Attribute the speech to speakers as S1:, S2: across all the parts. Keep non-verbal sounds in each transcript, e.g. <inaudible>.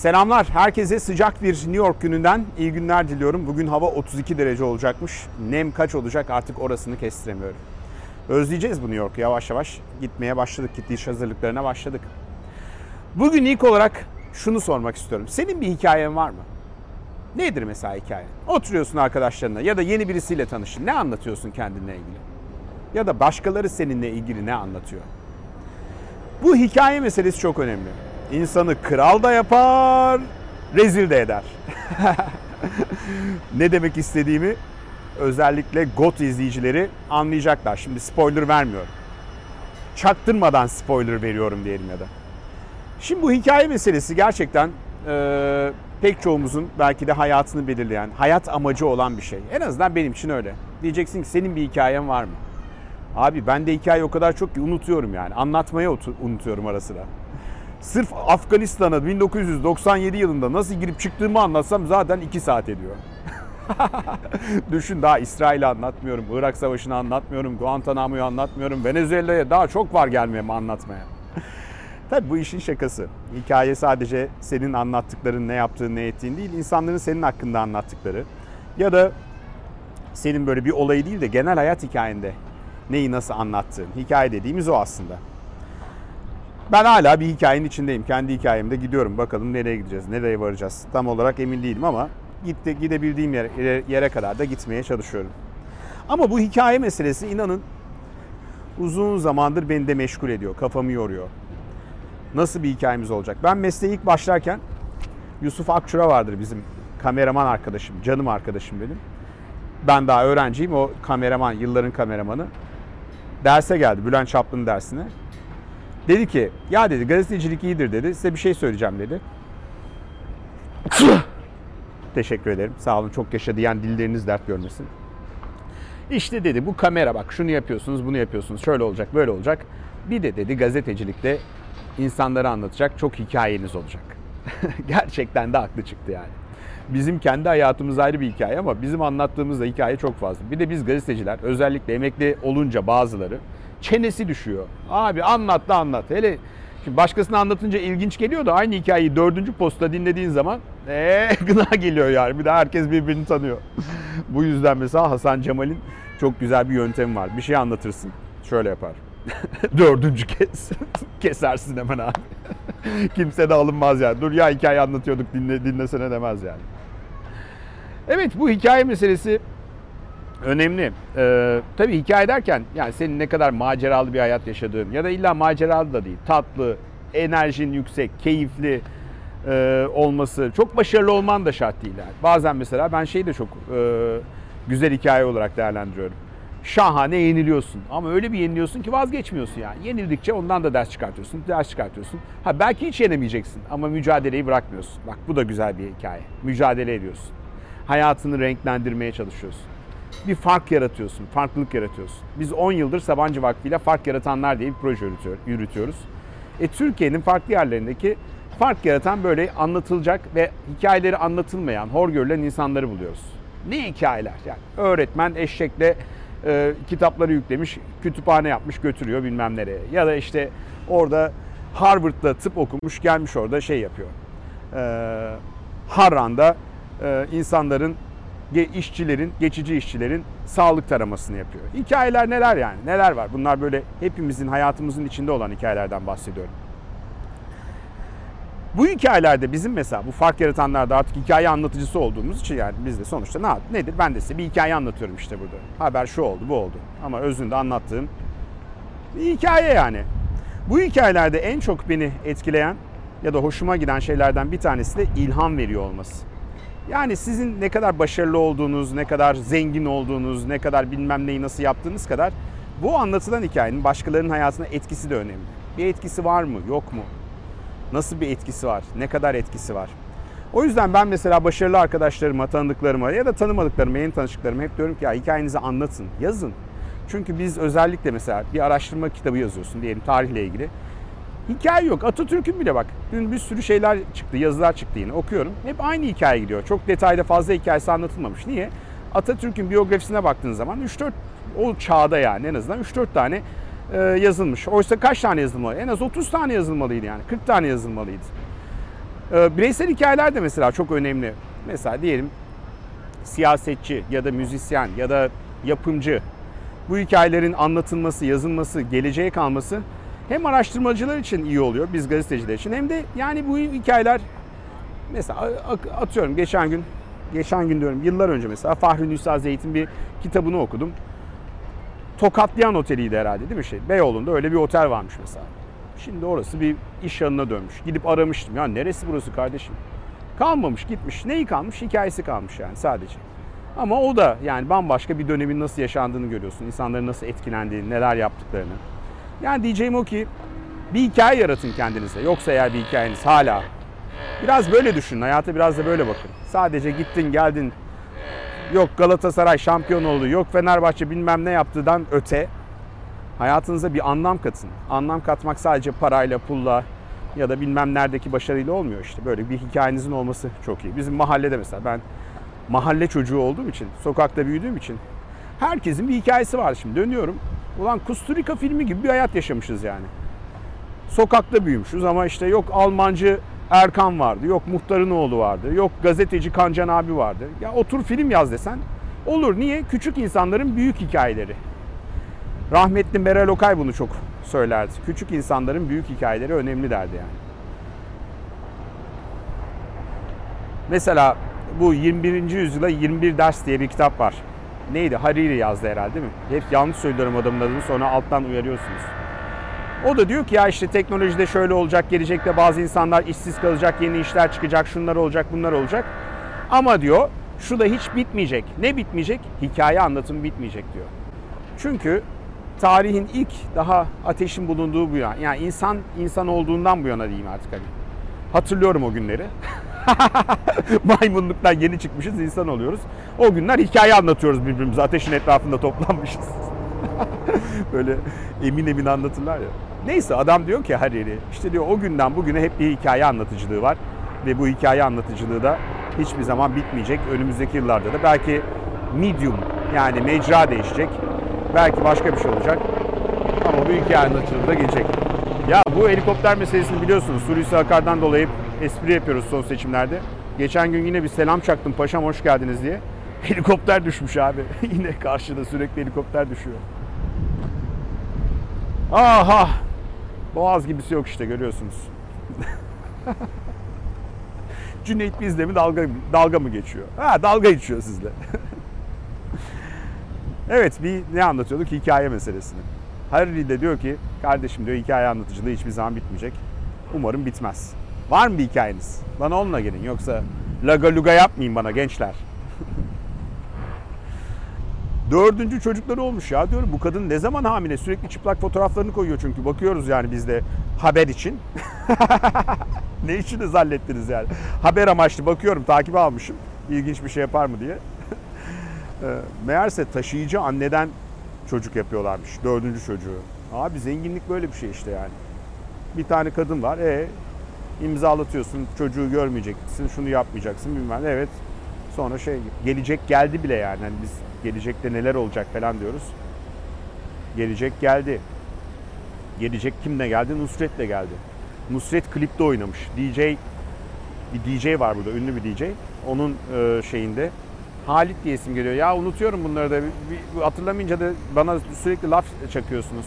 S1: Selamlar. Herkese sıcak bir New York gününden iyi günler diliyorum. Bugün hava 32 derece olacakmış. Nem kaç olacak artık orasını kestiremiyorum. Özleyeceğiz bu New York'u yavaş yavaş. Gitmeye başladık. Gidiş hazırlıklarına başladık. Bugün ilk olarak şunu sormak istiyorum. Senin bir hikayen var mı? Nedir mesela hikaye? Oturuyorsun arkadaşlarına ya da yeni birisiyle tanıştın. Ne anlatıyorsun kendinle ilgili? Ya da başkaları seninle ilgili ne anlatıyor? Bu hikaye meselesi çok önemli. İnsanı kral da yapar, rezil de eder. <laughs> ne demek istediğimi özellikle GOT izleyicileri anlayacaklar. Şimdi spoiler vermiyorum. Çaktırmadan spoiler veriyorum diyelim ya da. Şimdi bu hikaye meselesi gerçekten e, pek çoğumuzun belki de hayatını belirleyen, hayat amacı olan bir şey. En azından benim için öyle. Diyeceksin ki senin bir hikayen var mı? Abi ben de hikaye o kadar çok ki unutuyorum yani. Anlatmaya unutuyorum ara sıra. Sırf Afganistan'a 1997 yılında nasıl girip çıktığımı anlatsam zaten 2 saat ediyor. <laughs> Düşün daha İsrail'i anlatmıyorum, Irak Savaşı'nı anlatmıyorum, Guantanamo'yu anlatmıyorum, Venezuela'ya daha çok var gelmeye anlatmaya. <laughs> Tabi bu işin şakası. Hikaye sadece senin anlattıkların, ne yaptığın, ne ettiğin değil, insanların senin hakkında anlattıkları. Ya da senin böyle bir olayı değil de genel hayat hikayende neyi nasıl anlattığın. Hikaye dediğimiz o aslında. Ben hala bir hikayenin içindeyim. Kendi hikayemde gidiyorum. Bakalım nereye gideceğiz, nereye varacağız. Tam olarak emin değilim ama gitti, gidebildiğim yere, yere kadar da gitmeye çalışıyorum. Ama bu hikaye meselesi inanın uzun zamandır beni de meşgul ediyor, kafamı yoruyor. Nasıl bir hikayemiz olacak? Ben mesleğe ilk başlarken Yusuf Akçura vardır bizim kameraman arkadaşım, canım arkadaşım benim. Ben daha öğrenciyim, o kameraman, yılların kameramanı. Derse geldi, Bülent Çaplı'nın dersine. Dedi ki ya dedi gazetecilik iyidir dedi. Size bir şey söyleyeceğim dedi. Teşekkür ederim. Sağ olun çok yaşa diyen dilleriniz dert görmesin. İşte dedi bu kamera bak şunu yapıyorsunuz bunu yapıyorsunuz şöyle olacak böyle olacak. Bir de dedi gazetecilikte insanlara anlatacak çok hikayeniz olacak. <laughs> Gerçekten de haklı çıktı yani. Bizim kendi hayatımız ayrı bir hikaye ama bizim anlattığımız da hikaye çok fazla. Bir de biz gazeteciler özellikle emekli olunca bazıları çenesi düşüyor. Abi anlat da anlat. Hele şimdi başkasına anlatınca ilginç geliyor da aynı hikayeyi dördüncü posta dinlediğin zaman ee, <laughs> gına geliyor yani. Bir de herkes birbirini tanıyor. <laughs> Bu yüzden mesela Hasan Cemal'in çok güzel bir yöntemi var. Bir şey anlatırsın. Şöyle yapar. <laughs> Dördüncü kez kesersin hemen abi. Kimse de alınmaz yani. Dur ya hikaye anlatıyorduk dinle, dinlesene demez yani. Evet bu hikaye meselesi önemli. Ee, tabii hikaye derken yani senin ne kadar maceralı bir hayat yaşadığın ya da illa maceralı da değil. Tatlı, enerjin yüksek, keyifli e, olması, çok başarılı olman da şart değil. Yani. Bazen mesela ben şeyi de çok e, güzel hikaye olarak değerlendiriyorum. Şahane yeniliyorsun ama öyle bir yeniliyorsun ki vazgeçmiyorsun yani. Yenildikçe ondan da ders çıkartıyorsun, ders çıkartıyorsun. Ha belki hiç yenemeyeceksin ama mücadeleyi bırakmıyorsun. Bak bu da güzel bir hikaye. Mücadele ediyorsun. Hayatını renklendirmeye çalışıyorsun bir fark yaratıyorsun, farklılık yaratıyorsun. Biz 10 yıldır Sabancı Vakfı ile Fark Yaratanlar diye bir proje yürütüyoruz. E, Türkiye'nin farklı yerlerindeki fark yaratan böyle anlatılacak ve hikayeleri anlatılmayan, hor görülen insanları buluyoruz. Ne hikayeler yani? Öğretmen eşekle e, kitapları yüklemiş, kütüphane yapmış götürüyor bilmem nereye. Ya da işte orada Harvard'da tıp okumuş gelmiş orada şey yapıyor. E, Harran'da e, insanların işçilerin, geçici işçilerin sağlık taramasını yapıyor. Hikayeler neler yani? Neler var? Bunlar böyle hepimizin hayatımızın içinde olan hikayelerden bahsediyorum. Bu hikayelerde bizim mesela bu fark yaratanlarda artık hikaye anlatıcısı olduğumuz için yani biz de sonuçta ne nedir? Ben de size bir hikaye anlatıyorum işte burada. Haber şu oldu, bu oldu. Ama özünde anlattığım bir hikaye yani. Bu hikayelerde en çok beni etkileyen ya da hoşuma giden şeylerden bir tanesi de ilham veriyor olması. Yani sizin ne kadar başarılı olduğunuz, ne kadar zengin olduğunuz, ne kadar bilmem neyi nasıl yaptığınız kadar bu anlatılan hikayenin başkalarının hayatına etkisi de önemli. Bir etkisi var mı, yok mu? Nasıl bir etkisi var? Ne kadar etkisi var? O yüzden ben mesela başarılı arkadaşlarıma, tanıdıklarıma ya da tanımadıklarıma, yeni tanıştıklarıma hep diyorum ki ya hikayenizi anlatın, yazın. Çünkü biz özellikle mesela bir araştırma kitabı yazıyorsun diyelim tarihle ilgili. Hikaye yok. Atatürk'ün bile bak. Dün bir sürü şeyler çıktı, yazılar çıktı yine okuyorum. Hep aynı hikaye gidiyor. Çok detayda fazla hikayesi anlatılmamış. Niye? Atatürk'ün biyografisine baktığın zaman 3-4 o çağda yani en azından 3-4 tane e, yazılmış. Oysa kaç tane yazılmalı? En az 30 tane yazılmalıydı yani. 40 tane yazılmalıydı. Ee, bireysel hikayeler de mesela çok önemli. Mesela diyelim siyasetçi ya da müzisyen ya da yapımcı bu hikayelerin anlatılması, yazılması, geleceğe kalması hem araştırmacılar için iyi oluyor biz gazeteciler için hem de yani bu hikayeler mesela atıyorum geçen gün geçen gün diyorum yıllar önce mesela Fahri Nisa Zeyt'in bir kitabını okudum. Tokatlayan Oteli'ydi herhalde değil mi şey? Beyoğlu'nda öyle bir otel varmış mesela. Şimdi orası bir iş yanına dönmüş. Gidip aramıştım. Ya neresi burası kardeşim? Kalmamış gitmiş. Neyi kalmış? Hikayesi kalmış yani sadece. Ama o da yani bambaşka bir dönemin nasıl yaşandığını görüyorsun. İnsanların nasıl etkilendiğini, neler yaptıklarını. Yani diyeceğim o ki bir hikaye yaratın kendinize. Yoksa eğer bir hikayeniz hala biraz böyle düşünün. Hayata biraz da böyle bakın. Sadece gittin geldin yok Galatasaray şampiyon oldu, yok Fenerbahçe bilmem ne yaptığından öte hayatınıza bir anlam katın. Anlam katmak sadece parayla, pulla ya da bilmem neredeki başarıyla olmuyor işte. Böyle bir hikayenizin olması çok iyi. Bizim mahallede mesela ben mahalle çocuğu olduğum için, sokakta büyüdüğüm için herkesin bir hikayesi var şimdi. Dönüyorum. Ulan Kusturika filmi gibi bir hayat yaşamışız yani. Sokakta büyümüşüz ama işte yok Almancı Erkan vardı, yok muhtarın oğlu vardı, yok gazeteci Kancan abi vardı. Ya otur film yaz desen olur. Niye? Küçük insanların büyük hikayeleri. Rahmetli Meral Okay bunu çok söylerdi. Küçük insanların büyük hikayeleri önemli derdi yani. Mesela bu 21. yüzyıla 21 ders diye bir kitap var. Neydi? Hariri yazdı herhalde değil mi? Hep yanlış söylüyorum adamın adını sonra alttan uyarıyorsunuz. O da diyor ki ya işte teknolojide şöyle olacak, gelecekte bazı insanlar işsiz kalacak, yeni işler çıkacak, şunlar olacak, bunlar olacak. Ama diyor şu da hiç bitmeyecek. Ne bitmeyecek? Hikaye anlatımı bitmeyecek diyor. Çünkü tarihin ilk daha ateşin bulunduğu bu yana, yani insan insan olduğundan bu yana diyeyim artık hani. Hatırlıyorum o günleri. <laughs> <laughs> Maymunluktan yeni çıkmışız, insan oluyoruz. O günler hikaye anlatıyoruz birbirimize. Ateşin etrafında toplanmışız. <laughs> Böyle emin emin anlatırlar ya. Neyse adam diyor ki Hariri, işte diyor o günden bugüne hep bir hikaye anlatıcılığı var. Ve bu hikaye anlatıcılığı da hiçbir zaman bitmeyecek. Önümüzdeki yıllarda da belki medium yani mecra değişecek. Belki başka bir şey olacak. Ama bu hikaye anlatıcılığı da gelecek. Ya bu helikopter meselesini biliyorsunuz. Hulusi Akar'dan dolayı espri yapıyoruz son seçimlerde. Geçen gün yine bir selam çaktım paşam hoş geldiniz diye. <laughs> Helikopter düşmüş abi. <laughs> yine karşıda sürekli helikopter düşüyor. Aha! Boğaz gibisi yok işte görüyorsunuz. <laughs> Cüneyt bizle mi dalga, dalga mı geçiyor? Ha dalga geçiyor sizle. evet bir ne anlatıyorduk? Hikaye meselesini. Harry de diyor ki kardeşim diyor hikaye anlatıcılığı hiçbir zaman bitmeyecek. Umarım bitmez. Var mı bir hikayeniz? Bana onunla gelin yoksa laga luga yapmayın bana gençler. <laughs> Dördüncü çocukları olmuş ya diyorum bu kadın ne zaman hamile sürekli çıplak fotoğraflarını koyuyor çünkü bakıyoruz yani biz de haber için. <laughs> ne için hallettiniz yani? Haber amaçlı bakıyorum takip almışım ilginç bir şey yapar mı diye. <laughs> Meğerse taşıyıcı anneden çocuk yapıyorlarmış dördüncü çocuğu. Abi zenginlik böyle bir şey işte yani. Bir tane kadın var e imzalatıyorsun çocuğu görmeyeceksin şunu yapmayacaksın bilmem evet sonra şey gelecek geldi bile yani. yani biz gelecekte neler olacak falan diyoruz. Gelecek geldi. Gelecek kimle geldi? Nusret'le geldi. Nusret klipte oynamış. DJ bir DJ var burada ünlü bir DJ. Onun e, şeyinde Halit diye isim geliyor. Ya unutuyorum bunları da. Bir, bir hatırlamayınca da bana sürekli laf çakıyorsunuz.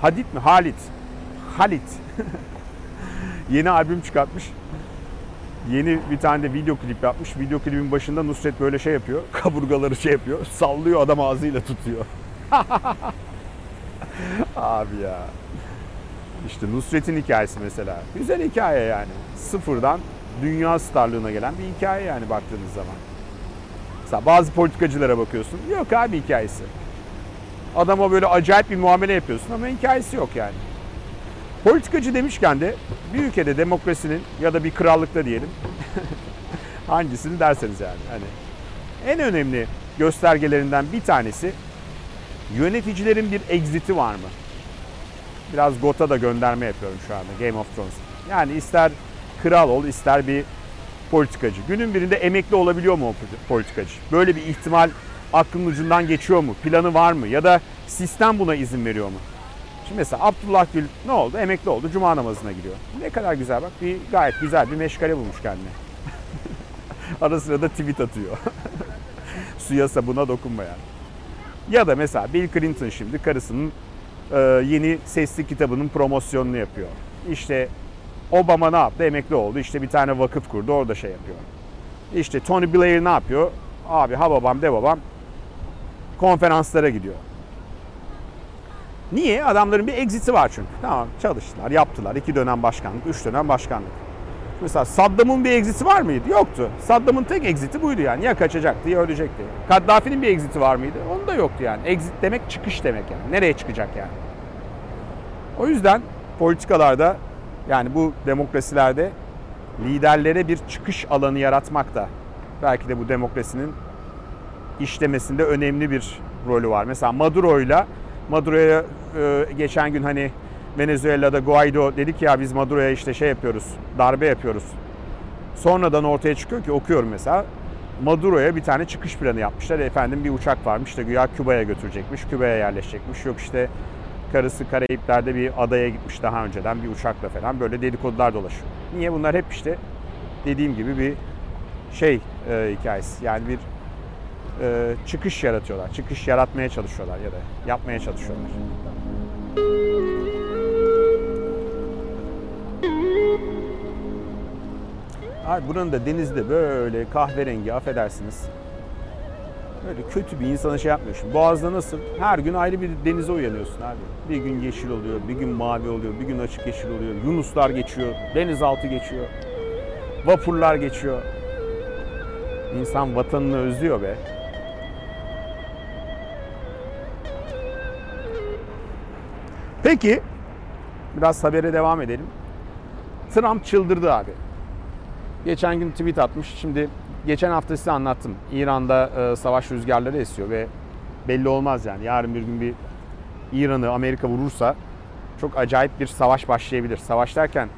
S1: Hadit mi? Halit. Halit. <laughs> Yeni albüm çıkartmış. Yeni bir tane de video klip yapmış. Video klibin başında Nusret böyle şey yapıyor. <laughs> Kaburgaları şey yapıyor. Sallıyor adam ağzıyla tutuyor. <laughs> Abi ya. İşte Nusret'in hikayesi mesela. Güzel hikaye yani. Sıfırdan dünya starlığına gelen bir hikaye yani baktığınız zaman. Mesela bazı politikacılara bakıyorsun. Yok abi hikayesi. Adama böyle acayip bir muamele yapıyorsun ama hikayesi yok yani. Politikacı demişken de bir ülkede demokrasinin ya da bir krallıkta diyelim <laughs> hangisini derseniz yani. Hani en önemli göstergelerinden bir tanesi yöneticilerin bir exit'i var mı? Biraz Got'a da gönderme yapıyorum şu anda Game of Thrones. Yani ister kral ol ister bir politikacı. Günün birinde emekli olabiliyor mu o politikacı? Böyle bir ihtimal aklın ucundan geçiyor mu? Planı var mı? Ya da sistem buna izin veriyor mu? Şimdi mesela Abdullah Gül ne oldu? Emekli oldu. Cuma namazına gidiyor. Ne kadar güzel bak. Bir gayet güzel bir meşgale bulmuş kendine. <laughs> Ara sıra da tweet atıyor. <laughs> Suya sabuna dokunma yani. Ya da mesela Bill Clinton şimdi karısının e, yeni sesli kitabının promosyonunu yapıyor. İşte Obama ne yaptı? Emekli oldu. İşte bir tane vakıf kurdu. Orada şey yapıyor. İşte Tony Blair ne yapıyor? Abi ha babam de babam konferanslara gidiyor. Niye? Adamların bir exit'i var çünkü. Tamam çalıştılar, yaptılar. iki dönem başkanlık, üç dönem başkanlık. Mesela Saddam'ın bir exit'i var mıydı? Yoktu. Saddam'ın tek exit'i buydu yani. Ya kaçacaktı ya ölecekti. Kaddafi'nin bir exit'i var mıydı? Onun da yoktu yani. Exit demek çıkış demek yani. Nereye çıkacak yani? O yüzden politikalarda yani bu demokrasilerde liderlere bir çıkış alanı yaratmak da belki de bu demokrasinin işlemesinde önemli bir rolü var. Mesela Maduro'yla Maduro'ya e, geçen gün hani Venezuela'da Guaido dedi ki ya biz Maduro'ya işte şey yapıyoruz, darbe yapıyoruz. Sonradan ortaya çıkıyor ki okuyorum mesela. Maduro'ya bir tane çıkış planı yapmışlar. Efendim bir uçak varmış da güya Küba'ya götürecekmiş, Küba'ya yerleşecekmiş. Yok işte karısı Karayipler'de bir adaya gitmiş daha önceden bir uçakla falan böyle dedikodular dolaşıyor. Niye? Bunlar hep işte dediğim gibi bir şey e, hikayesi. Yani bir e, çıkış yaratıyorlar. Çıkış yaratmaya çalışıyorlar ya da yapmaya çalışıyorlar. Abi buranın da denizde böyle kahverengi affedersiniz. Böyle kötü bir insana şey yapmıyor. Boğaz'da nasıl? Her gün ayrı bir denize uyanıyorsun abi. Bir gün yeşil oluyor, bir gün mavi oluyor, bir gün açık yeşil oluyor. Yunuslar geçiyor, denizaltı geçiyor. Vapurlar geçiyor. İnsan vatanını özlüyor be. Peki, biraz habere devam edelim. Trump çıldırdı abi. Geçen gün tweet atmış. Şimdi geçen hafta size anlattım. İran'da e, savaş rüzgarları esiyor ve belli olmaz yani. Yarın bir gün bir İran'ı Amerika vurursa çok acayip bir savaş başlayabilir. Savaş derken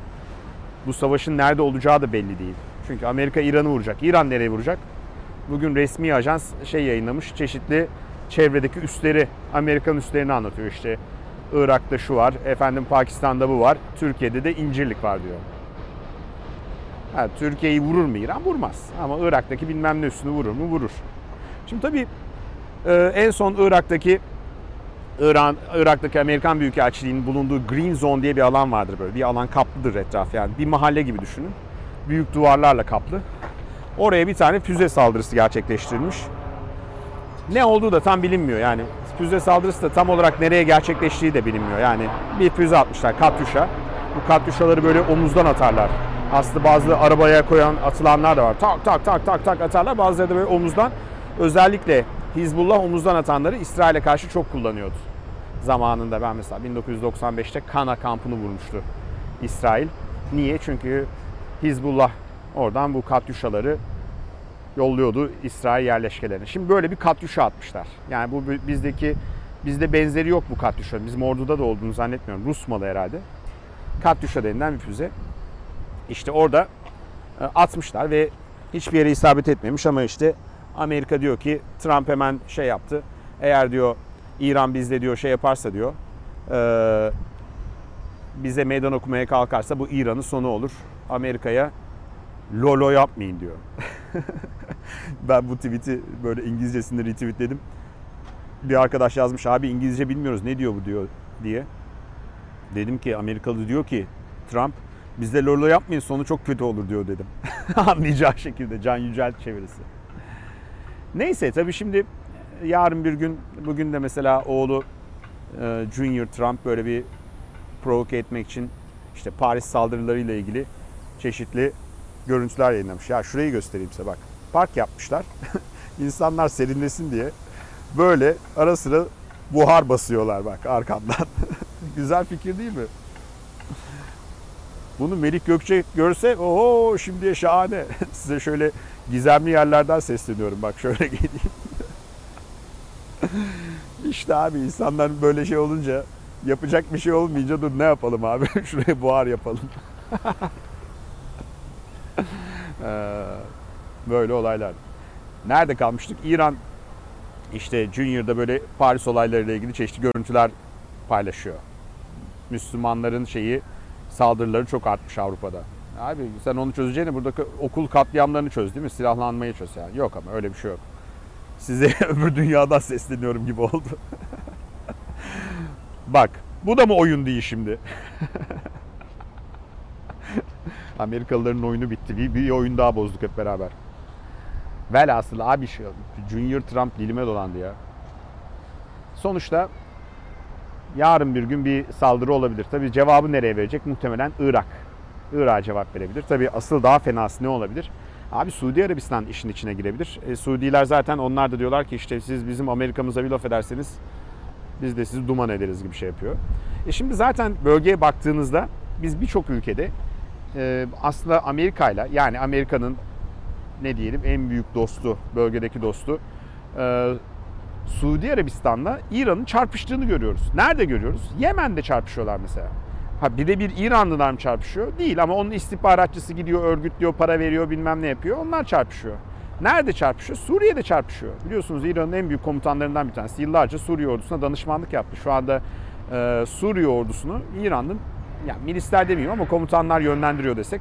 S1: bu savaşın nerede olacağı da belli değil. Çünkü Amerika İran'ı vuracak. İran nereye vuracak? Bugün resmi ajans şey yayınlamış. Çeşitli çevredeki üsleri, Amerikan üslerini anlatıyor işte. Irak'ta şu var, efendim Pakistan'da bu var, Türkiye'de de incirlik var diyor. Ha, Türkiye'yi vurur mu İran? Vurmaz. Ama Irak'taki bilmem ne üstünü vurur mu? Vurur. Şimdi tabii e, en son Irak'taki İran, Irak'taki Amerikan Büyükelçiliği'nin bulunduğu Green Zone diye bir alan vardır böyle. Bir alan kaplıdır etraf yani. Bir mahalle gibi düşünün. Büyük duvarlarla kaplı. Oraya bir tane füze saldırısı gerçekleştirilmiş. Ne olduğu da tam bilinmiyor yani. Füze saldırısı da tam olarak nereye gerçekleştiği de bilinmiyor. Yani bir füze atmışlar Katyuşa. Bu Katyuşaları böyle omuzdan atarlar. Aslında bazı arabaya koyan atılanlar da var. Tak tak tak tak tak atarlar. Bazıları da böyle omuzdan. Özellikle Hizbullah omuzdan atanları İsrail'e karşı çok kullanıyordu. Zamanında ben mesela 1995'te Kana kampını vurmuştu İsrail. Niye? Çünkü Hizbullah oradan bu katyuşaları yolluyordu İsrail yerleşkelerine. Şimdi böyle bir katyuşa atmışlar. Yani bu bizdeki bizde benzeri yok bu katyuşa. Bizim orduda da olduğunu zannetmiyorum. Rus malı herhalde. Katyuşa denilen bir füze. İşte orada e, atmışlar ve hiçbir yere isabet etmemiş ama işte Amerika diyor ki Trump hemen şey yaptı. Eğer diyor İran bizde diyor şey yaparsa diyor e, bize meydan okumaya kalkarsa bu İran'ın sonu olur. Amerika'ya lolo yapmayın diyor. <laughs> ben bu tweet'i böyle İngilizcesinde retweetledim. Bir arkadaş yazmış abi İngilizce bilmiyoruz ne diyor bu diyor diye. Dedim ki Amerikalı diyor ki Trump bizde lolo yapmayın sonu çok kötü olur diyor dedim. <laughs> Anlayacağı şekilde Can Yücel çevirisi. Neyse tabii şimdi yarın bir gün bugün de mesela oğlu e, Junior Trump böyle bir provoke etmek için işte Paris saldırılarıyla ilgili çeşitli görüntüler yayınlamış. Ya şurayı göstereyim size bak. Park yapmışlar. <laughs> İnsanlar serinlesin diye böyle ara sıra buhar basıyorlar bak arkamdan. <laughs> Güzel fikir değil mi? Bunu Melik Gökçe görse oho şimdiye şahane. <laughs> Size şöyle gizemli yerlerden sesleniyorum. Bak şöyle geleyim. işte abi insanlar böyle şey olunca yapacak bir şey olmayınca dur ne yapalım abi? Şuraya buhar yapalım. Böyle olaylar. Nerede kalmıştık? İran işte Junior'da böyle Paris olaylarıyla ilgili çeşitli görüntüler paylaşıyor. Müslümanların şeyi saldırıları çok artmış Avrupa'da. Abi sen onu çözeceğine buradaki okul katliamlarını çöz değil mi? Silahlanmayı çöz yani. Yok ama öyle bir şey yok. Size <laughs> öbür dünyadan sesleniyorum gibi oldu. <laughs> Bak bu da mı oyun değil şimdi? <laughs> Amerikalıların oyunu bitti. Bir, bir oyun daha bozduk hep beraber. Velhasıl abi şu Junior Trump dilime dolandı ya. Sonuçta yarın bir gün bir saldırı olabilir. Tabi cevabı nereye verecek? Muhtemelen Irak. Irak'a cevap verebilir. Tabi asıl daha fenası ne olabilir? Abi Suudi Arabistan işin içine girebilir. E, Suudiler zaten onlar da diyorlar ki işte siz bizim Amerika'mıza bir laf ederseniz biz de sizi duman ederiz gibi şey yapıyor. E şimdi zaten bölgeye baktığınızda biz birçok ülkede e, aslında Amerika'yla yani Amerika'nın ne diyelim en büyük dostu, bölgedeki dostu e, Suudi Arabistan'la İran'ın çarpıştığını görüyoruz. Nerede görüyoruz? Yemen'de çarpışıyorlar mesela. Ha bir de bir İranlılar mı çarpışıyor? Değil ama onun istihbaratçısı gidiyor, örgütlüyor, para veriyor, bilmem ne yapıyor. Onlar çarpışıyor. Nerede çarpışıyor? Suriye'de çarpışıyor. Biliyorsunuz İran'ın en büyük komutanlarından bir tanesi. Yıllarca Suriye ordusuna danışmanlık yaptı. Şu anda e, Suriye ordusunu İran'ın, yani milisler demeyeyim ama komutanlar yönlendiriyor desek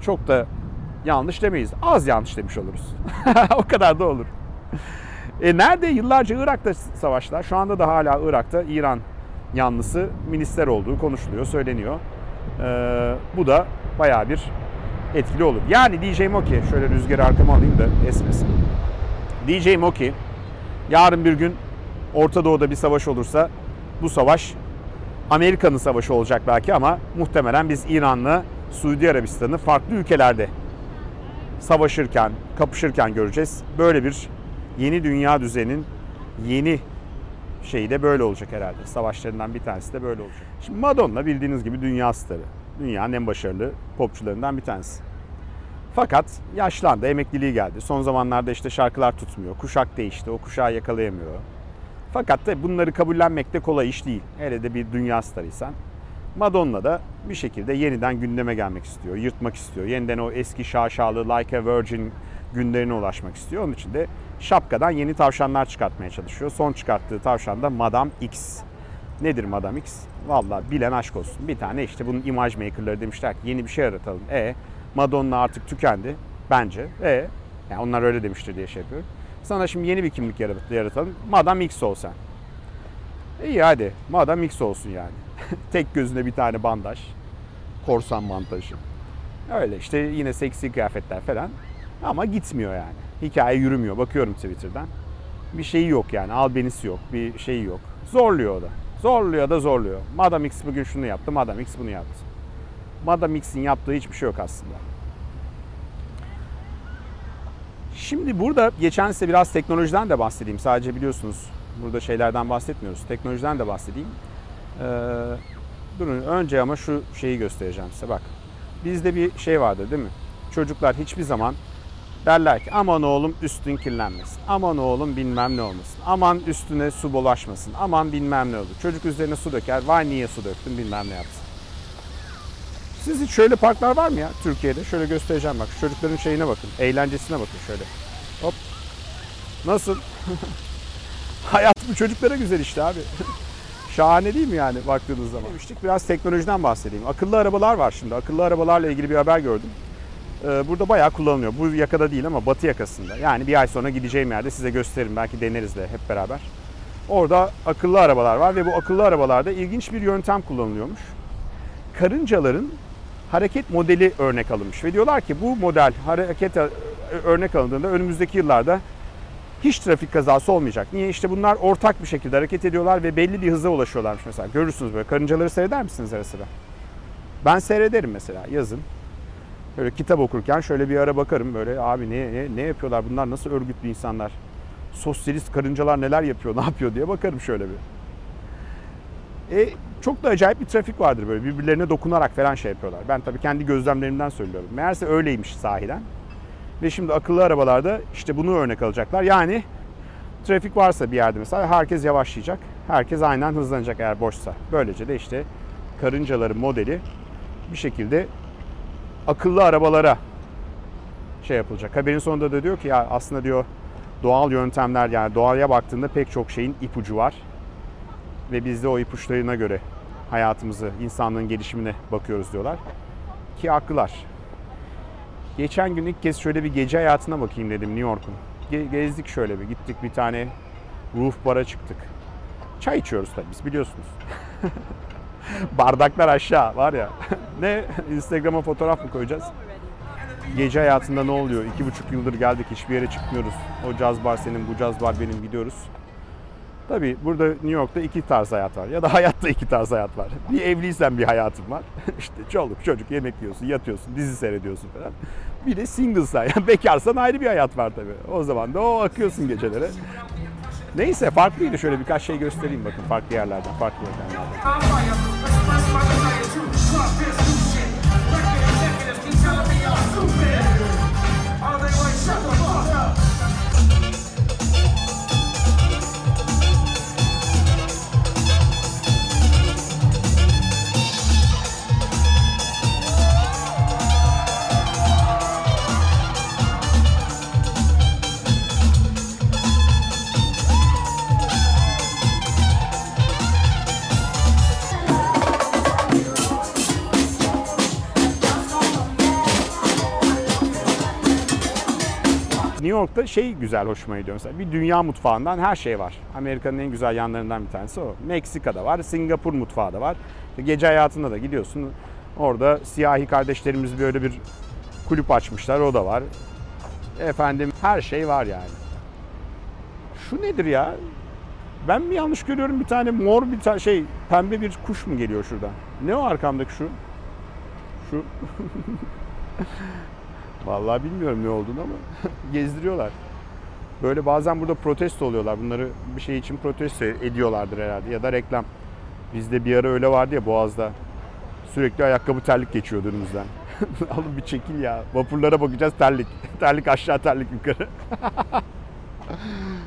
S1: çok da yanlış demeyiz. Az yanlış demiş oluruz. <laughs> o kadar da olur. E nerede? Yıllarca Irak'ta savaşlar. Şu anda da hala Irak'ta İran yanlısı minister olduğu konuşuluyor, söyleniyor. Ee, bu da bayağı bir etkili olur. Yani DJ Moki, şöyle rüzgarı arkama alayım da esmesin. DJ Moki, yarın bir gün Orta Doğu'da bir savaş olursa bu savaş Amerika'nın savaşı olacak belki ama muhtemelen biz İran'la Suudi Arabistan'ı farklı ülkelerde savaşırken, kapışırken göreceğiz. Böyle bir yeni dünya düzeninin yeni şeyi de böyle olacak herhalde. Savaşlarından bir tanesi de böyle olacak. Şimdi Madonna bildiğiniz gibi dünya starı. Dünyanın en başarılı popçularından bir tanesi. Fakat yaşlandı, emekliliği geldi. Son zamanlarda işte şarkılar tutmuyor. Kuşak değişti, o kuşağı yakalayamıyor. Fakat da bunları kabullenmek de kolay iş değil. Hele de bir dünya starıysan. Madonna da bir şekilde yeniden gündeme gelmek istiyor, yırtmak istiyor. Yeniden o eski şaşalı Like a Virgin günlerine ulaşmak istiyor. Onun için de şapkadan yeni tavşanlar çıkartmaya çalışıyor. Son çıkarttığı tavşan da Madame X. Nedir Madame X? Valla bilen aşk olsun. Bir tane işte bunun imaj makerları demişler ki yeni bir şey yaratalım. E Madonna artık tükendi bence. E yani onlar öyle demiştir diye şey yapıyor. Sana şimdi yeni bir kimlik yaratalım. Madame X ol sen. İyi hadi. Madame X olsun yani. <laughs> Tek gözüne bir tane bandaj. Korsan montajı. Öyle işte yine seksi kıyafetler falan. Ama gitmiyor yani. Hikaye yürümüyor. Bakıyorum Twitter'dan. Bir şeyi yok yani. Albenisi yok. Bir şeyi yok. Zorluyor o da. Zorluyor da zorluyor. Madame X bugün şunu yaptı. Madame X bunu yaptı. Madame X'in yaptığı hiçbir şey yok aslında. Şimdi burada geçen size biraz teknolojiden de bahsedeyim. Sadece biliyorsunuz burada şeylerden bahsetmiyoruz. Teknolojiden de bahsedeyim. Ee, durun önce ama şu şeyi göstereceğim size. Bak bizde bir şey vardır değil mi? Çocuklar hiçbir zaman derler ki aman oğlum üstün kirlenmesin. Aman oğlum bilmem ne olmasın. Aman üstüne su bulaşmasın. Aman bilmem ne olur. Çocuk üzerine su döker. Vay niye su döktün bilmem ne yapsın. Siz hiç şöyle parklar var mı ya Türkiye'de? Şöyle göstereceğim bak. Çocukların şeyine bakın. Eğlencesine bakın şöyle. Hop. Nasıl? <laughs> Hayat bu çocuklara güzel işte abi. <laughs> Şahane değil mi yani baktığınız zaman? Demiştik biraz teknolojiden bahsedeyim. Akıllı arabalar var şimdi. Akıllı arabalarla ilgili bir haber gördüm. Ee, burada bayağı kullanılıyor. Bu yakada değil ama batı yakasında. Yani bir ay sonra gideceğim yerde size gösteririm. Belki deneriz de hep beraber. Orada akıllı arabalar var ve bu akıllı arabalarda ilginç bir yöntem kullanılıyormuş. Karıncaların hareket modeli örnek alınmış ve diyorlar ki bu model hareket örnek alındığında önümüzdeki yıllarda hiç trafik kazası olmayacak. Niye? İşte bunlar ortak bir şekilde hareket ediyorlar ve belli bir hıza ulaşıyorlarmış mesela. Görürsünüz böyle karıncaları seyreder misiniz ara sıra? Ben seyrederim mesela yazın. Böyle kitap okurken şöyle bir ara bakarım böyle abi ne, ne, ne yapıyorlar bunlar nasıl örgütlü insanlar? Sosyalist karıncalar neler yapıyor <laughs> ne yapıyor diye bakarım şöyle bir. E, çok da acayip bir trafik vardır böyle birbirlerine dokunarak falan şey yapıyorlar. Ben tabii kendi gözlemlerimden söylüyorum. Meğerse öyleymiş sahiden. Ve şimdi akıllı arabalarda işte bunu örnek alacaklar. Yani trafik varsa bir yerde mesela herkes yavaşlayacak. Herkes aynen hızlanacak eğer boşsa. Böylece de işte karıncaların modeli bir şekilde akıllı arabalara şey yapılacak. Haberin sonunda da diyor ki ya aslında diyor doğal yöntemler yani doğaya baktığında pek çok şeyin ipucu var. Ve biz de o ipuçlarına göre hayatımızı, insanlığın gelişimine bakıyoruz diyorlar. Ki haklılar. Geçen gün ilk kez şöyle bir gece hayatına bakayım dedim New York'un. Ge- gezdik şöyle bir gittik bir tane roof bara çıktık. Çay içiyoruz tabii biz biliyorsunuz. <laughs> Bardaklar aşağı var ya. <laughs> ne Instagram'a fotoğraf mı koyacağız? Gece hayatında ne oluyor? İki buçuk yıldır geldik hiçbir yere çıkmıyoruz. O caz bar senin, bu caz bar benim gidiyoruz. Tabii burada New York'ta iki tarz hayat var. Ya da <laughs> hayatta iki tarz hayat var. Bir evliysen bir hayatın var. <laughs> işte çoluk çocuk yemek yiyorsun, yatıyorsun, dizi seyrediyorsun falan. Bir de singlesen, <laughs> yani bekarsan ayrı bir hayat var tabii. O zaman da o akıyorsun gecelere. Neyse farklıydı. Şöyle birkaç şey göstereyim bakın farklı yerlerden, farklı yerlerden. New York'ta şey güzel hoşuma gidiyor mesela. Bir dünya mutfağından her şey var. Amerika'nın en güzel yanlarından bir tanesi o. Meksika'da var, Singapur mutfağı da var. Gece hayatında da gidiyorsun. Orada siyahi kardeşlerimiz böyle bir kulüp açmışlar, o da var. Efendim her şey var yani. Şu nedir ya? Ben mi yanlış görüyorum bir tane mor bir tane şey pembe bir kuş mu geliyor şuradan? Ne o arkamdaki şu? Şu. <laughs> Vallahi bilmiyorum ne olduğunu ama <laughs> gezdiriyorlar. Böyle bazen burada protesto oluyorlar. Bunları bir şey için protesto ediyorlardır herhalde ya da reklam. Bizde bir ara öyle vardı ya Boğaz'da. Sürekli ayakkabı terlik geçiyordu önümüzden. <laughs> Alın bir çekil ya. Vapurlara bakacağız terlik. <laughs> terlik aşağı terlik yukarı.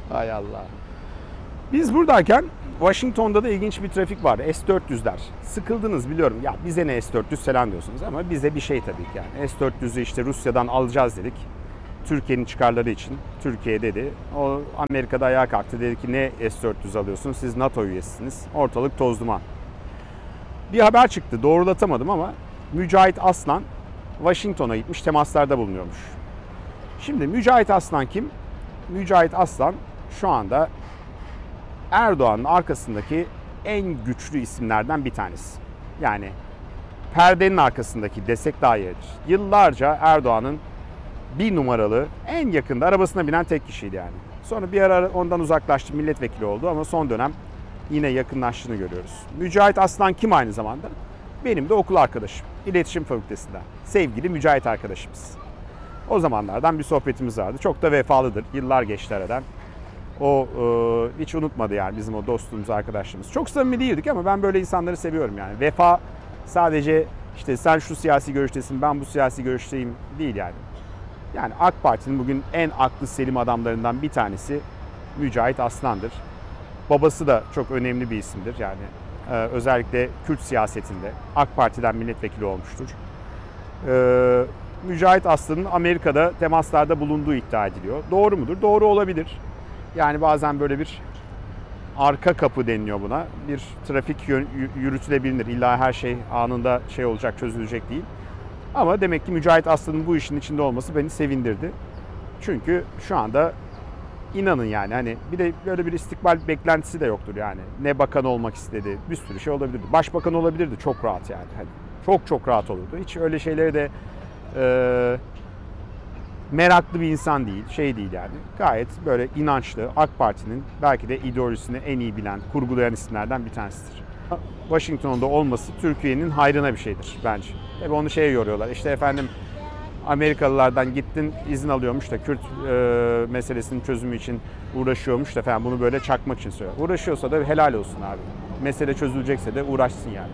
S1: Hay Allah. Biz buradayken Washington'da da ilginç bir trafik var. S-400'ler. Sıkıldınız biliyorum. Ya bize ne S-400 falan diyorsunuz ama bize bir şey tabii ki yani. S-400'ü işte Rusya'dan alacağız dedik. Türkiye'nin çıkarları için. Türkiye dedi. O Amerika'da ayağa kalktı. Dedi ki ne S-400 alıyorsunuz? Siz NATO üyesisiniz. Ortalık toz duman. Bir haber çıktı. Doğrulatamadım ama Mücahit Aslan Washington'a gitmiş temaslarda bulunuyormuş. Şimdi Mücahit Aslan kim? Mücahit Aslan şu anda Erdoğan'ın arkasındaki en güçlü isimlerden bir tanesi. Yani perdenin arkasındaki destek daha yeridir. Yıllarca Erdoğan'ın bir numaralı en yakında arabasına binen tek kişiydi yani. Sonra bir ara ondan uzaklaştı milletvekili oldu ama son dönem yine yakınlaştığını görüyoruz. Mücahit Aslan kim aynı zamanda? Benim de okul arkadaşım. İletişim Fakültesinden. Sevgili Mücahit arkadaşımız. O zamanlardan bir sohbetimiz vardı. Çok da vefalıdır. Yıllar geçti aradan. O e, hiç unutmadı yani bizim o dostluğumuz, arkadaşlığımız. Çok samimi değildik ama ben böyle insanları seviyorum yani. Vefa sadece işte sen şu siyasi görüştesin, ben bu siyasi görüşteyim değil yani. Yani AK Parti'nin bugün en aklı selim adamlarından bir tanesi Mücahit Aslan'dır. Babası da çok önemli bir isimdir yani. e, özellikle Kürt siyasetinde AK Parti'den milletvekili olmuştur. E, Mücahit Aslan'ın Amerika'da temaslarda bulunduğu iddia ediliyor. Doğru mudur? Doğru olabilir. Yani bazen böyle bir arka kapı deniliyor buna. Bir trafik yürütülebilir. İlla her şey anında şey olacak, çözülecek değil. Ama demek ki Mücahit Aslan'ın bu işin içinde olması beni sevindirdi. Çünkü şu anda inanın yani hani bir de böyle bir istikbal beklentisi de yoktur yani. Ne bakan olmak istedi, bir sürü şey olabilirdi. Başbakan olabilirdi çok rahat yani. Hani çok çok rahat olurdu. Hiç öyle şeyleri de e, meraklı bir insan değil, şey değil yani. Gayet böyle inançlı, AK Parti'nin belki de ideolojisini en iyi bilen, kurgulayan isimlerden bir tanesidir. Washington'da olması Türkiye'nin hayrına bir şeydir bence. Tabii onu şeye yoruyorlar. İşte efendim Amerikalılardan gittin izin alıyormuş da Kürt e, meselesinin çözümü için uğraşıyormuş da falan bunu böyle çakmak için söylüyor. Uğraşıyorsa da helal olsun abi. Mesele çözülecekse de uğraşsın yani.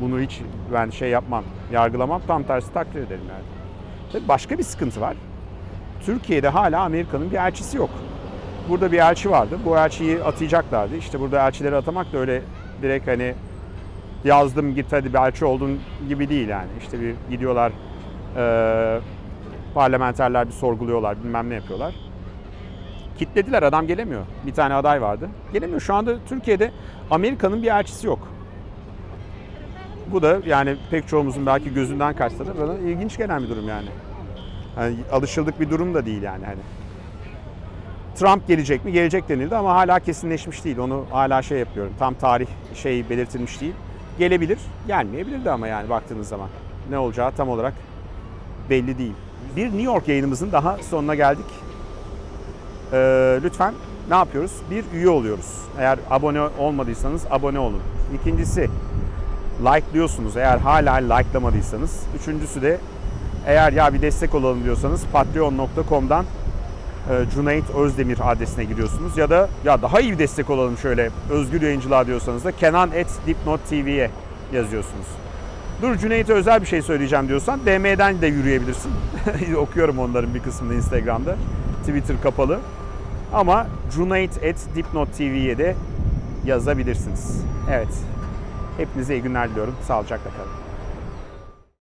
S1: Bunu hiç ben şey yapmam, yargılamam. Tam tersi takdir ederim yani. Tabii başka bir sıkıntı var. Türkiye'de hala Amerika'nın bir elçisi yok. Burada bir elçi vardı. Bu elçiyi atayacaklardı. İşte burada elçileri atamak da öyle direkt hani yazdım git hadi bir elçi oldun gibi değil yani. İşte bir gidiyorlar e, parlamenterler bir sorguluyorlar bilmem ne yapıyorlar. Kitlediler adam gelemiyor. Bir tane aday vardı. Gelemiyor. Şu anda Türkiye'de Amerika'nın bir elçisi yok. Bu da yani pek çoğumuzun belki gözünden kaçsa da bana ilginç gelen bir durum yani. Hani alışıldık bir durum da değil yani hani. Trump gelecek mi? Gelecek denildi ama hala kesinleşmiş değil. Onu hala şey yapıyorum. Tam tarih şey belirtilmiş değil. Gelebilir, gelmeyebilir de ama yani baktığınız zaman. Ne olacağı tam olarak belli değil. Bir New York yayınımızın daha sonuna geldik. Ee, lütfen ne yapıyoruz? Bir üye oluyoruz. Eğer abone olmadıysanız abone olun. İkincisi like'lıyorsunuz eğer hala like'lamadıysanız. Üçüncüsü de eğer ya bir destek olalım diyorsanız patreon.com'dan e, Cüneyt Özdemir adresine giriyorsunuz. Ya da ya daha iyi bir destek olalım şöyle özgür yayıncılığa diyorsanız da Kenan et Dipnot TV'ye yazıyorsunuz. Dur Cüneyt'e özel bir şey söyleyeceğim diyorsan DM'den de yürüyebilirsin. <laughs> Okuyorum onların bir kısmını Instagram'da. Twitter kapalı. Ama Cüneyt et Dipnot TV'ye de yazabilirsiniz. Evet. Hepinize iyi günler diliyorum. Sağlıcakla kalın.